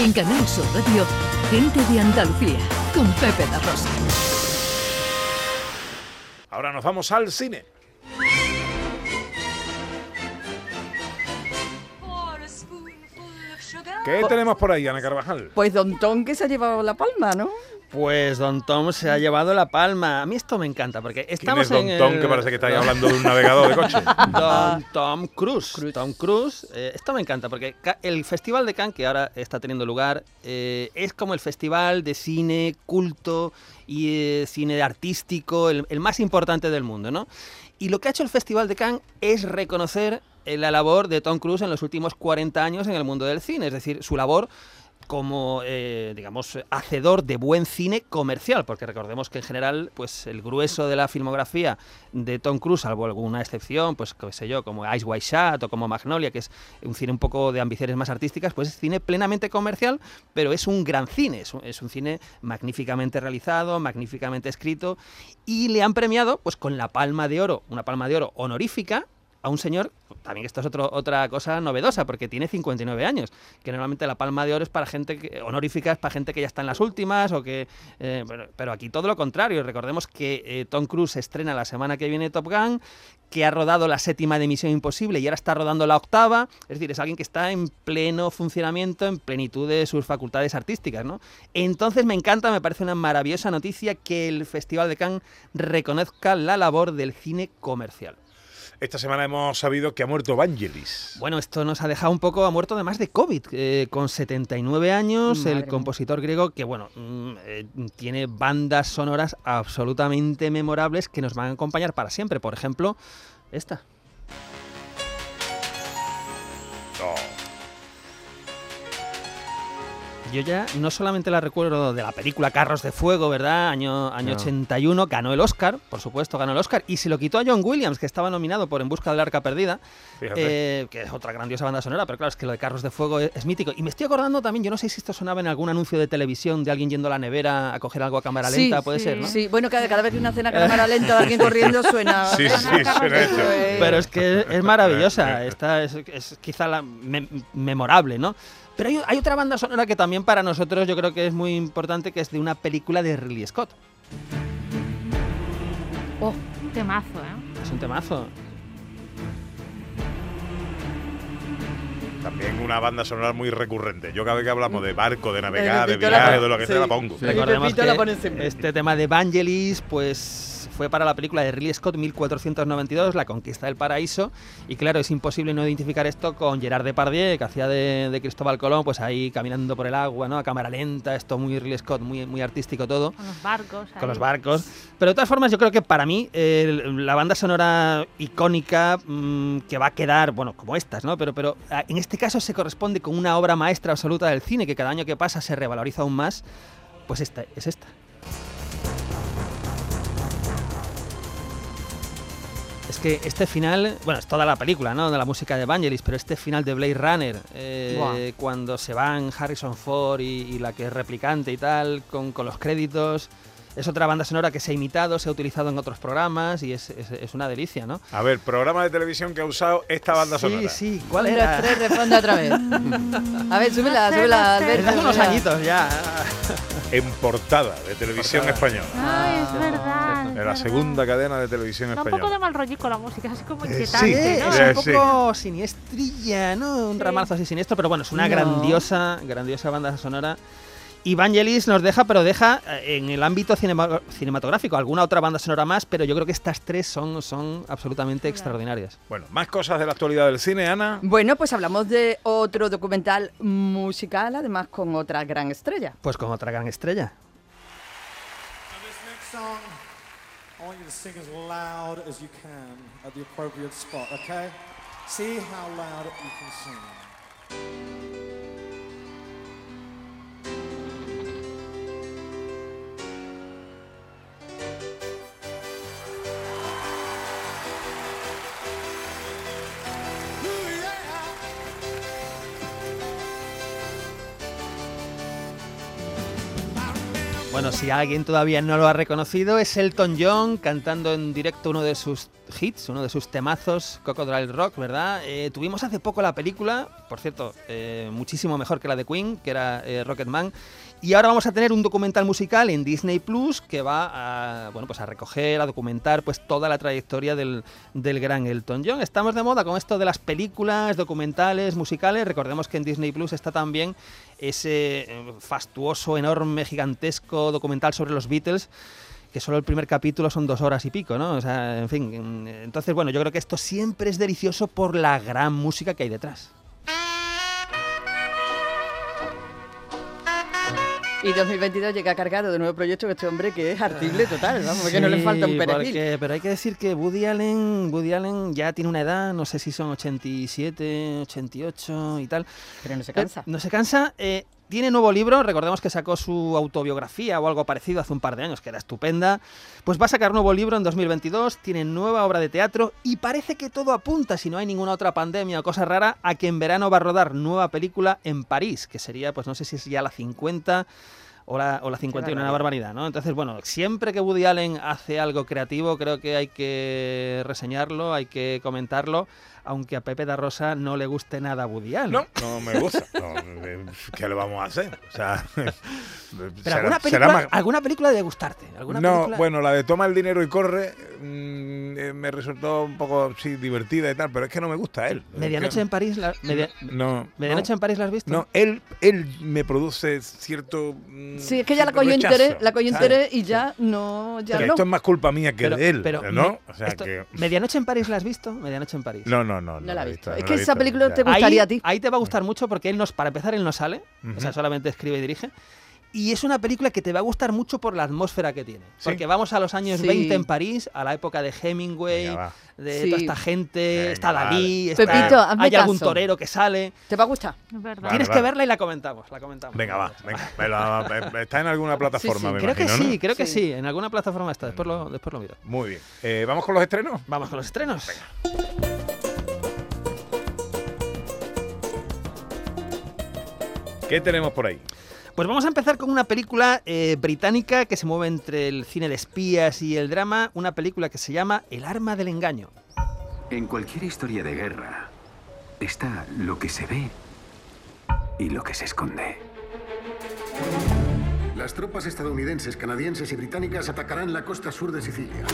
En Canal Sur Radio, Gente de Andalucía, con Pepe La Rosa. Ahora nos vamos al cine. ¿Qué tenemos por ahí, Ana Carvajal? Pues Don Tom que se ha llevado la palma, ¿no? Pues Don Tom se ha llevado la palma. A mí esto me encanta porque estamos ¿Quién es Don en Tom el- que parece que está ahí hablando de un navegador de coche? Don Tom Cruise. Tom Cruise. eh, esto me encanta porque el Festival de Cannes, que ahora está teniendo lugar, eh, es como el festival de cine culto y eh, cine artístico, el, el más importante del mundo, ¿no? Y lo que ha hecho el Festival de Cannes es reconocer la labor de Tom Cruise en los últimos 40 años en el mundo del cine, es decir, su labor como, eh, digamos, hacedor de buen cine comercial, porque recordemos que en general, pues el grueso de la filmografía de Tom Cruise, salvo alguna excepción, pues qué sé yo, como Ice White Shot o como Magnolia, que es un cine un poco de ambiciones más artísticas, pues es cine plenamente comercial, pero es un gran cine, es un, es un cine magníficamente realizado, magníficamente escrito, y le han premiado pues con la Palma de Oro, una Palma de Oro honorífica, a un señor, también esto es otra cosa novedosa, porque tiene 59 años, que normalmente la palma de oro es para gente que, honorífica, es para gente que ya está en las últimas, o que eh, pero, pero aquí todo lo contrario. Recordemos que eh, Tom Cruise estrena la semana que viene Top Gun, que ha rodado la séptima de Misión Imposible y ahora está rodando la octava. Es decir, es alguien que está en pleno funcionamiento, en plenitud de sus facultades artísticas, ¿no? Entonces me encanta, me parece una maravillosa noticia que el Festival de Cannes reconozca la labor del cine comercial. Esta semana hemos sabido que ha muerto Vangelis. Bueno, esto nos ha dejado un poco, ha muerto además de COVID, eh, con 79 años, Madre el mía. compositor griego que, bueno, mm, eh, tiene bandas sonoras absolutamente memorables que nos van a acompañar para siempre. Por ejemplo, esta. No. Yo ya no solamente la recuerdo de la película Carros de Fuego, ¿verdad? Año, año No. 81, ganó el Oscar, por supuesto, ganó el Oscar, y se lo quitó a John Williams, que estaba nominado por En Busca del Arca Perdida, eh, que es otra grandiosa banda sonora, pero claro, es que lo de Carros de Fuego es, es mítico. Y me estoy acordando también, yo no sé si esto sonaba en algún anuncio de televisión de alguien yendo a la nevera a coger algo a cámara Sí, lenta, puede ser, ¿no? Sí, bueno, cada, cada vez que una cena a cámara lenta de alguien corriendo suena. Sí, sí, suena esto. Eh, Pero es que es maravillosa, esta es, es quizá la me- memorable, ¿no? Pero hay, hay otra banda sonora que también para nosotros yo creo que es muy importante, que es de una película de Ridley Scott. Oh, temazo, ¿eh? Es un temazo. También una banda sonora muy recurrente. Yo cada vez que hablamos de barco, de navegar, de la viaje, pone- de lo que sea, sí. la pongo. Sí. Recordemos la que siempre. este tema de Vangelis, pues fue para la película de Ridley Scott 1492, La conquista del paraíso, y claro, es imposible no identificar esto con Gerard Depardieu, que hacía de, de Cristóbal Colón, pues ahí caminando por el agua, ¿no? A cámara lenta, esto muy Ridley Scott, muy, muy artístico todo. Con los barcos. con los barcos. Pero de todas formas, yo creo que para mí el- la banda sonora icónica mm, que va a quedar, bueno, como estas, ¿no? Pero, pero ah, en este caso se corresponde con una obra maestra absoluta del cine que cada año que pasa se revaloriza aún más. Pues esta es esta. Es que este final, bueno, es toda la película, ¿no? De la música de Vangelis, pero este final de Blade Runner, eh, cuando se van Harrison Ford y, y la que es replicante y tal, con, con los créditos, es otra banda sonora que se ha imitado, se ha utilizado en otros programas y es, es- es una delicia, ¿no? A ver, programa de televisión que ha usado esta banda sí, sonora. sí, ¿cuál Un, era? tres, responde otra vez. A ver, súbela, súbela. Alberto. Es hace unos añitos ya. En portada de televisión Portada. española. Ay, es verdad. es De la verdad. segunda cadena de televisión Da un poco de española. mal rollico la música, es así como Eh, inquietante, sí, ¿no? es Eh, un sí. poco siniestrilla, ¿no? Un Sí. así siniestro, pero bueno, es una No. grandiosa, grandiosa banda sonora. Y Vangelis nos deja, pero deja eh, en el ámbito cinema- cinematográfico alguna otra banda sonora más, pero yo creo que estas tres son, son absolutamente extraordinarias. Bueno, más cosas de la actualidad del cine, Ana. Bueno, pues hablamos de otro documental musical, además con otra gran estrella. Pues con otra gran estrella. Now this next song, I want you to sing as loud as you can at the appropriate spot, okay? See how loud you can sing. Bueno, si alguien todavía no lo ha reconocido, es Elton John cantando en directo uno de sus hits, uno de sus temazos, Crocodile Rock, ¿verdad? Eh, tuvimos hace poco la película, por cierto, eh, muchísimo mejor que la de Queen, que era eh, Rocketman. Y ahora vamos a tener un documental musical en Disney Plus que va a, bueno, pues a recoger, a documentar pues toda la trayectoria del, del gran Elton John. Estamos de moda con esto de las películas, documentales, musicales. Recordemos que en Disney Plus está también ese eh, fastuoso, enorme, gigantesco documental sobre los Beatles que solo el primer capítulo son dos horas y pico, ¿no? O sea, en fin. Entonces, bueno, yo creo que esto siempre es delicioso por la gran música que hay detrás. Y 2022 llega cargado de nuevo proyecto que este hombre que es artible total, vamos, que no le falta un Sí, perejil. porque- pero hay que decir que Woody Allen, Woody Allen ya tiene una edad, no sé si son 87, 88 y tal. Pero no se cansa. No se cansa. eh, tiene nuevo libro, recordemos que sacó su autobiografía o algo parecido hace un par de años, que era estupenda. Pues va a sacar nuevo libro en 2022, tiene nueva obra de teatro y parece que todo apunta, si no hay ninguna otra pandemia o cosa rara, a que en verano va a rodar nueva película en París, que sería, pues no sé si es ya la 50 o la, o la 51, una barbaridad, ¿no? Entonces, bueno, siempre que Woody Allen hace algo creativo, creo que hay que reseñarlo, hay que comentarlo, aunque a Pepe da Rosa no le guste nada Woody Allen. No, no me gusta. No, eh, ¿Qué le vamos a hacer? O sea, Pero será- alguna, será película, más- alguna película debe gustarte. ¿Alguna No, película? bueno, la de toma el dinero y corre mm, eh, me resultó un poco sí, divertida y tal, pero es que no me gusta él. Medianoche que- en París. La, media- No, Medianoche no, en París la has visto? no, él, él me produce cierto. mm, Sí, es que ya la cogió interés, la cogió interés y ya no, ya Que no. esto es más culpa mía que Pero- de él, pero ¿no? me- O sea esto- que. ¿Medianoche en París la has visto? Medianoche en París. No, no, no. No la he visto. Es que esa visto, película ya. te gustaría ahí, a ti. ahí te va a gustar mucho porque él nos, para empezar, él no sale. O sea, solamente escribe y dirige. Y es una película que te va a gustar mucho por la atmósfera que tiene. Sí. Porque vamos a los años Sí. 20 en París, a la época de Hemingway, Venga, de Sí. toda esta gente, Venga, está Dalí, vale. está- Pepito, hazme hay algún torero que sale. ¿Te va a gustar? Es verdad. Vale, Tienes vale. que verla y la comentamos, la comentamos. Venga, va. Venga, está en alguna plataforma, sí. me Creo que sí, creo que Sí. En alguna plataforma está. Después lo, después lo miro. Muy bien. Eh, ¿Vamos con los estrenos? Vamos con los estrenos. ¿Qué tenemos por ahí? Pues vamos a empezar con una película eh, británica que se mueve entre el cine de espías y el drama, una película que se llama El arma del engaño. En cualquier historia de guerra está lo que se ve y lo que se esconde. Las tropas estadounidenses, canadienses y británicas atacarán la costa sur de Sicilia.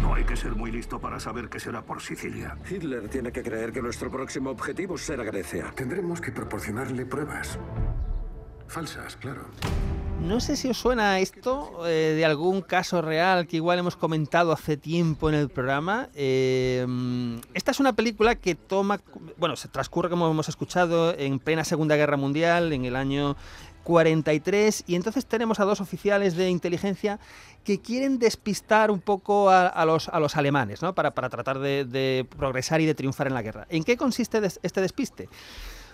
No hay que ser muy listo para saber que será por Sicilia. Hitler tiene que creer que nuestro próximo objetivo será Grecia. Tendremos que proporcionarle pruebas. Falsas, claro. No sé si os suena esto eh, de algún caso real que igual hemos comentado hace tiempo en el programa. Eh, esta es una película que toma, bueno, se transcurre como hemos escuchado en plena Segunda Guerra Mundial, en el año 43, y entonces tenemos a dos oficiales de inteligencia que quieren despistar un poco a, los, alemanes, ¿no? Para, tratar de, progresar y de triunfar en la guerra. ¿En qué consiste este despiste?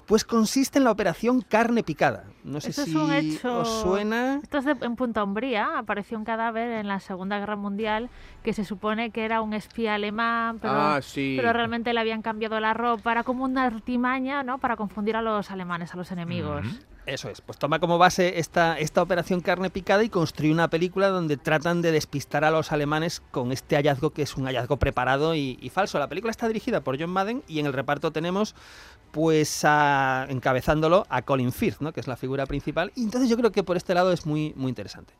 Pues consiste en la operación carne picada. No sé Esto es si un hecho- os suena. Esto es de- en Punta Umbría. Apareció un cadáver en la Segunda Guerra Mundial que se supone que era un espía alemán, pero, Ah, sí. pero realmente le habían cambiado la ropa. Era como una artimaña, ¿no? Para confundir a los alemanes, a los enemigos. Eso es, pues toma como base esta, esta operación carne picada y construye una película donde tratan de despistar a los alemanes con este hallazgo que es un hallazgo preparado y, y falso. La película está dirigida por John Madden y en el reparto tenemos, pues, a- encabezándolo a Colin Firth, ¿no? que es la figura principal. Y entonces yo creo que por este lado es muy, muy interesante.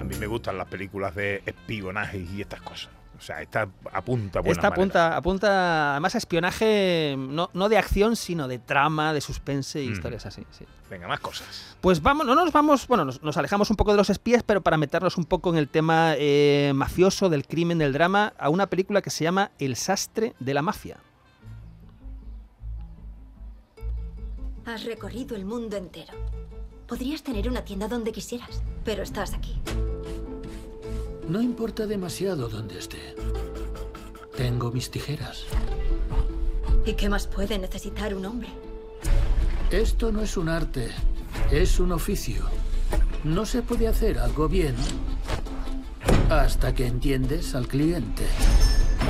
A mí me gustan las películas de espionaje y estas cosas. O sea, esta apunta buena Esta apunta, apunta además a espionaje no, no de acción, sino de trama, de suspense y Mm. historias así. Sí. Venga, más cosas. Pues vamos, no nos vamos, bueno, nos, nos alejamos un poco de los espías, pero para meternos un poco en el tema eh, mafioso, del crimen, del drama, a una película que se llama El sastre de la mafia. Has recorrido el mundo entero. Podrías tener una tienda donde quisieras, pero estás aquí. No importa demasiado dónde esté. Tengo mis tijeras. ¿Y qué más puede necesitar un hombre? Esto no es un arte, es un oficio. No se puede hacer algo bien hasta que entiendes al cliente.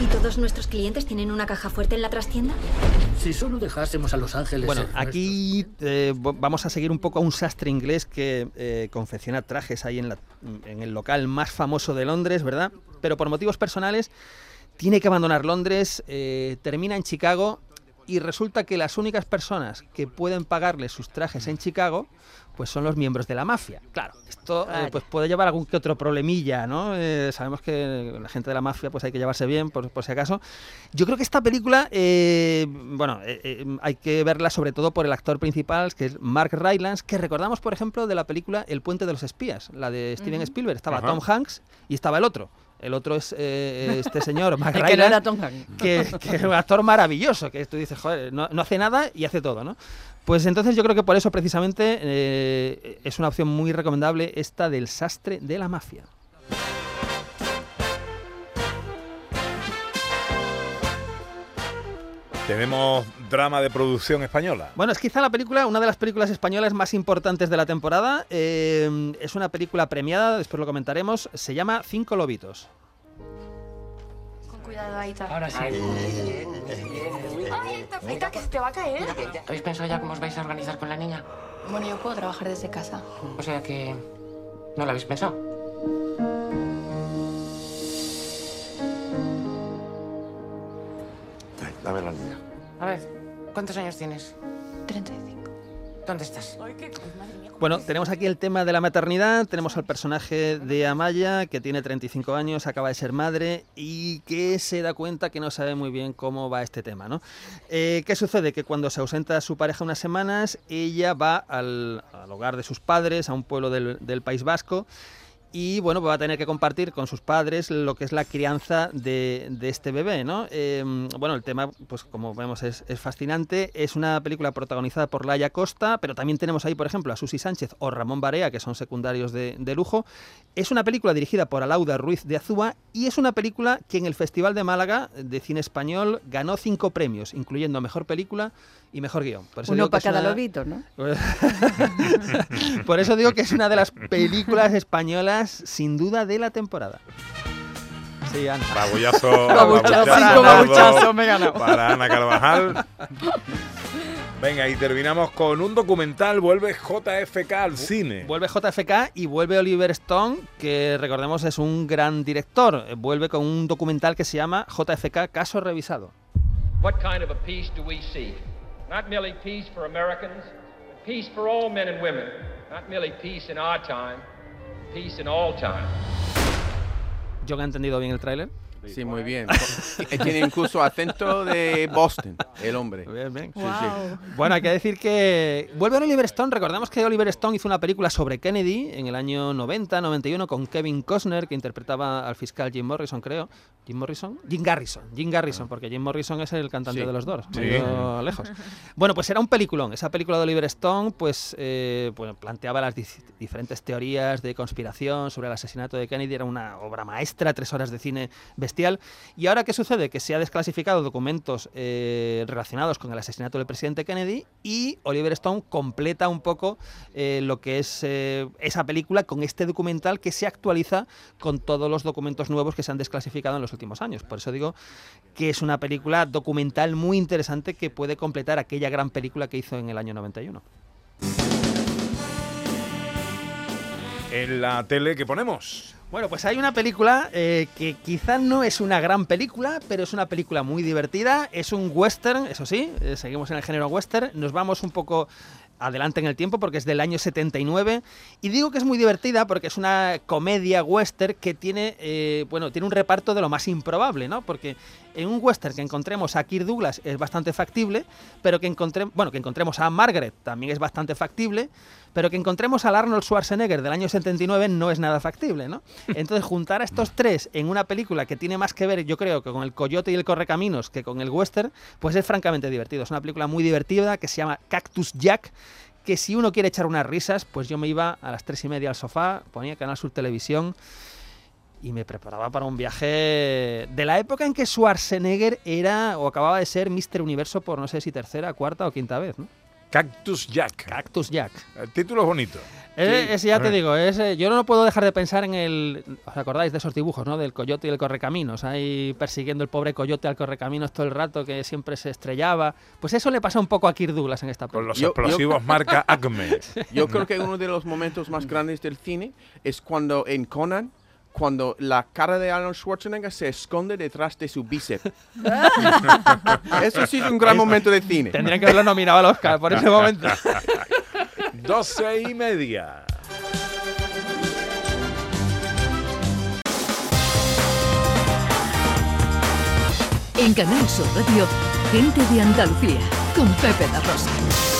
¿Y todos nuestros clientes tienen una caja fuerte en la trastienda? Si solo dejásemos a Los Ángeles. Bueno, aquí eh, vamos a seguir un poco a un sastre inglés que eh, confecciona trajes ahí en, la- en el local más famoso de Londres, ¿verdad? Pero por motivos personales tiene que abandonar Londres, eh, termina en Chicago y resulta que las únicas personas que pueden pagarle sus trajes en Chicago pues son los miembros de la mafia. Claro, esto eh, pues puede llevar algún que otro problemilla, ¿no? Eh, sabemos que la gente de la mafia pues hay que llevarse bien, por, por si acaso. Yo creo que esta película, eh, bueno, eh, eh, hay que verla sobre todo por el actor principal, que es Mark Rylance, que recordamos, por ejemplo, de la película El puente de los espías, la de Steven. Spielberg. Estaba Ajá. Tom Hanks y estaba el otro. El otro es eh, este señor, que no era Tom Hanks. que, que es un actor maravilloso, que tú dices, joder, no, no hace nada y hace todo, ¿no? Pues entonces yo creo que por eso precisamente eh, es una opción muy recomendable esta del sastre de la mafia. Tenemos drama de producción española. Bueno, es quizá la película, una de las películas españolas más importantes de la temporada. Eh, es una película premiada, después lo comentaremos. Se llama Cinco Lobitos. Con cuidado, Aita. Ahora sí. Ay, Aita, Aita, que se te va a caer. ¿Habéis pensado ya cómo os vais a organizar con la niña? Bueno, yo puedo trabajar desde casa. O sea que... ¿No lo habéis pensado? Dame la niña. A ver, ¿cuántos años tienes? 35. ¿Dónde estás? Bueno, tenemos aquí el tema de la maternidad, tenemos al personaje de Amaya, que tiene 35 años, acaba de ser madre y que se da cuenta que no sabe muy bien cómo va este tema, ¿no? Eh, ¿Qué sucede? Que cuando se ausenta su pareja unas semanas, ella va al, al hogar de sus padres, a un pueblo del, del País Vasco, y bueno, pues va a tener que compartir con sus padres lo que es la crianza de, de este bebé, ¿no? Eh, bueno, el tema, pues como vemos, es, es fascinante. Es una película protagonizada por Laia Costa, pero también tenemos ahí, por ejemplo, a Susi Sánchez o Ramón Barea, que son secundarios de, de lujo. Es una película dirigida por Alauda Ruiz de Azúa y es una película que en el Festival de Málaga de Cine Español ganó cinco premios, incluyendo Mejor Película y Mejor Guión. Por eso Uno para cada una- lobito, ¿no? Por eso digo que es una de las películas españolas sin duda de la temporada. Sí, Ana. Babullazo, me he ganado. Para Ana Carvajal. Venga, y terminamos con un documental. Vuelve JFK al cine. Vuelve JFK y vuelve Oliver Stone, que recordemos es un gran director. Vuelve con un documental que se llama JFK Caso Revisado. What kind of a peace do we seek? Not merely peace for Americans, but peace for all men and women. Not merely peace in our time, Yo que he entendido bien el tráiler. Sí, muy bien. Tiene incluso acento de Boston, el hombre. Bien, bien. Sí, sí. Bueno, hay que decir que vuelve Oliver Stone. Recordamos que Oliver Stone hizo una película sobre Kennedy en el año 90, 91 con Kevin Costner, que interpretaba al fiscal Jim Morrison, creo. Jim Morrison, Jim Garrison, Jim Garrison, porque Jim Morrison es el cantante Sí. de los Doors. Lejos. Bueno, pues era un peliculón. Esa película de Oliver Stone, pues, eh, pues planteaba las di- diferentes teorías de conspiración sobre el asesinato de Kennedy. Era una obra maestra, tres horas de cine Y ahora, ¿qué sucede? Que se ha desclasificado documentos eh, relacionados con el asesinato del presidente Kennedy y Oliver Stone completa un poco eh, lo que es eh, esa película con este documental que se actualiza con todos los documentos nuevos que se han desclasificado en los últimos años. Por eso digo que es una película documental muy interesante que puede completar aquella gran película que hizo en el año 91. En la tele que ponemos. Bueno, pues hay una película eh, que quizás no es una gran película, pero es una película muy divertida. Es un western, eso sí, eh, seguimos en el género western. Nos vamos un poco adelante en el tiempo porque es del año 79 y digo que es muy divertida porque es una comedia western que tiene eh, bueno tiene un reparto de lo más improbable no porque en un western que encontremos a Kirk Douglas es bastante factible pero que encontremos bueno que encontremos a Margaret también es bastante factible pero que encontremos al Arnold Schwarzenegger del año 79 no es nada factible no entonces juntar a estos tres en una película que tiene más que ver yo creo que con el Coyote y el Correcaminos que con el western pues es francamente divertido. Es una película muy divertida que se llama Cactus Jack que si uno quiere echar unas risas, pues yo me iba a las tres y media al sofá, ponía Canal Sur Televisión y me preparaba para un viaje de la época en que Schwarzenegger era o acababa de ser Mr. Universo por no sé si tercera, cuarta o quinta vez, ¿no? Cactus Jack. Cactus Jack. El título es bonito. Eh, Sí. ese ya te Eh. digo, ese, yo no puedo dejar de pensar en el. ¿Os acordáis de esos dibujos, no? Del coyote y el correcaminos, ahí persiguiendo el pobre coyote al correcaminos todo el rato, que siempre se estrellaba. Pues eso le pasa un poco a Kirk Douglas en esta película. Los explosivos marca Acme. Yo creo que uno de los momentos más grandes del cine es cuando en Conan, cuando la cara de Arnold Schwarzenegger se esconde detrás de su bíceps. Eso sí es un gran momento de cine. Tendrían que haberlo nominado al Oscar por ese momento. Doce y media. En Canal Sur Radio, gente de Andalucía, con Pepe da Rosa.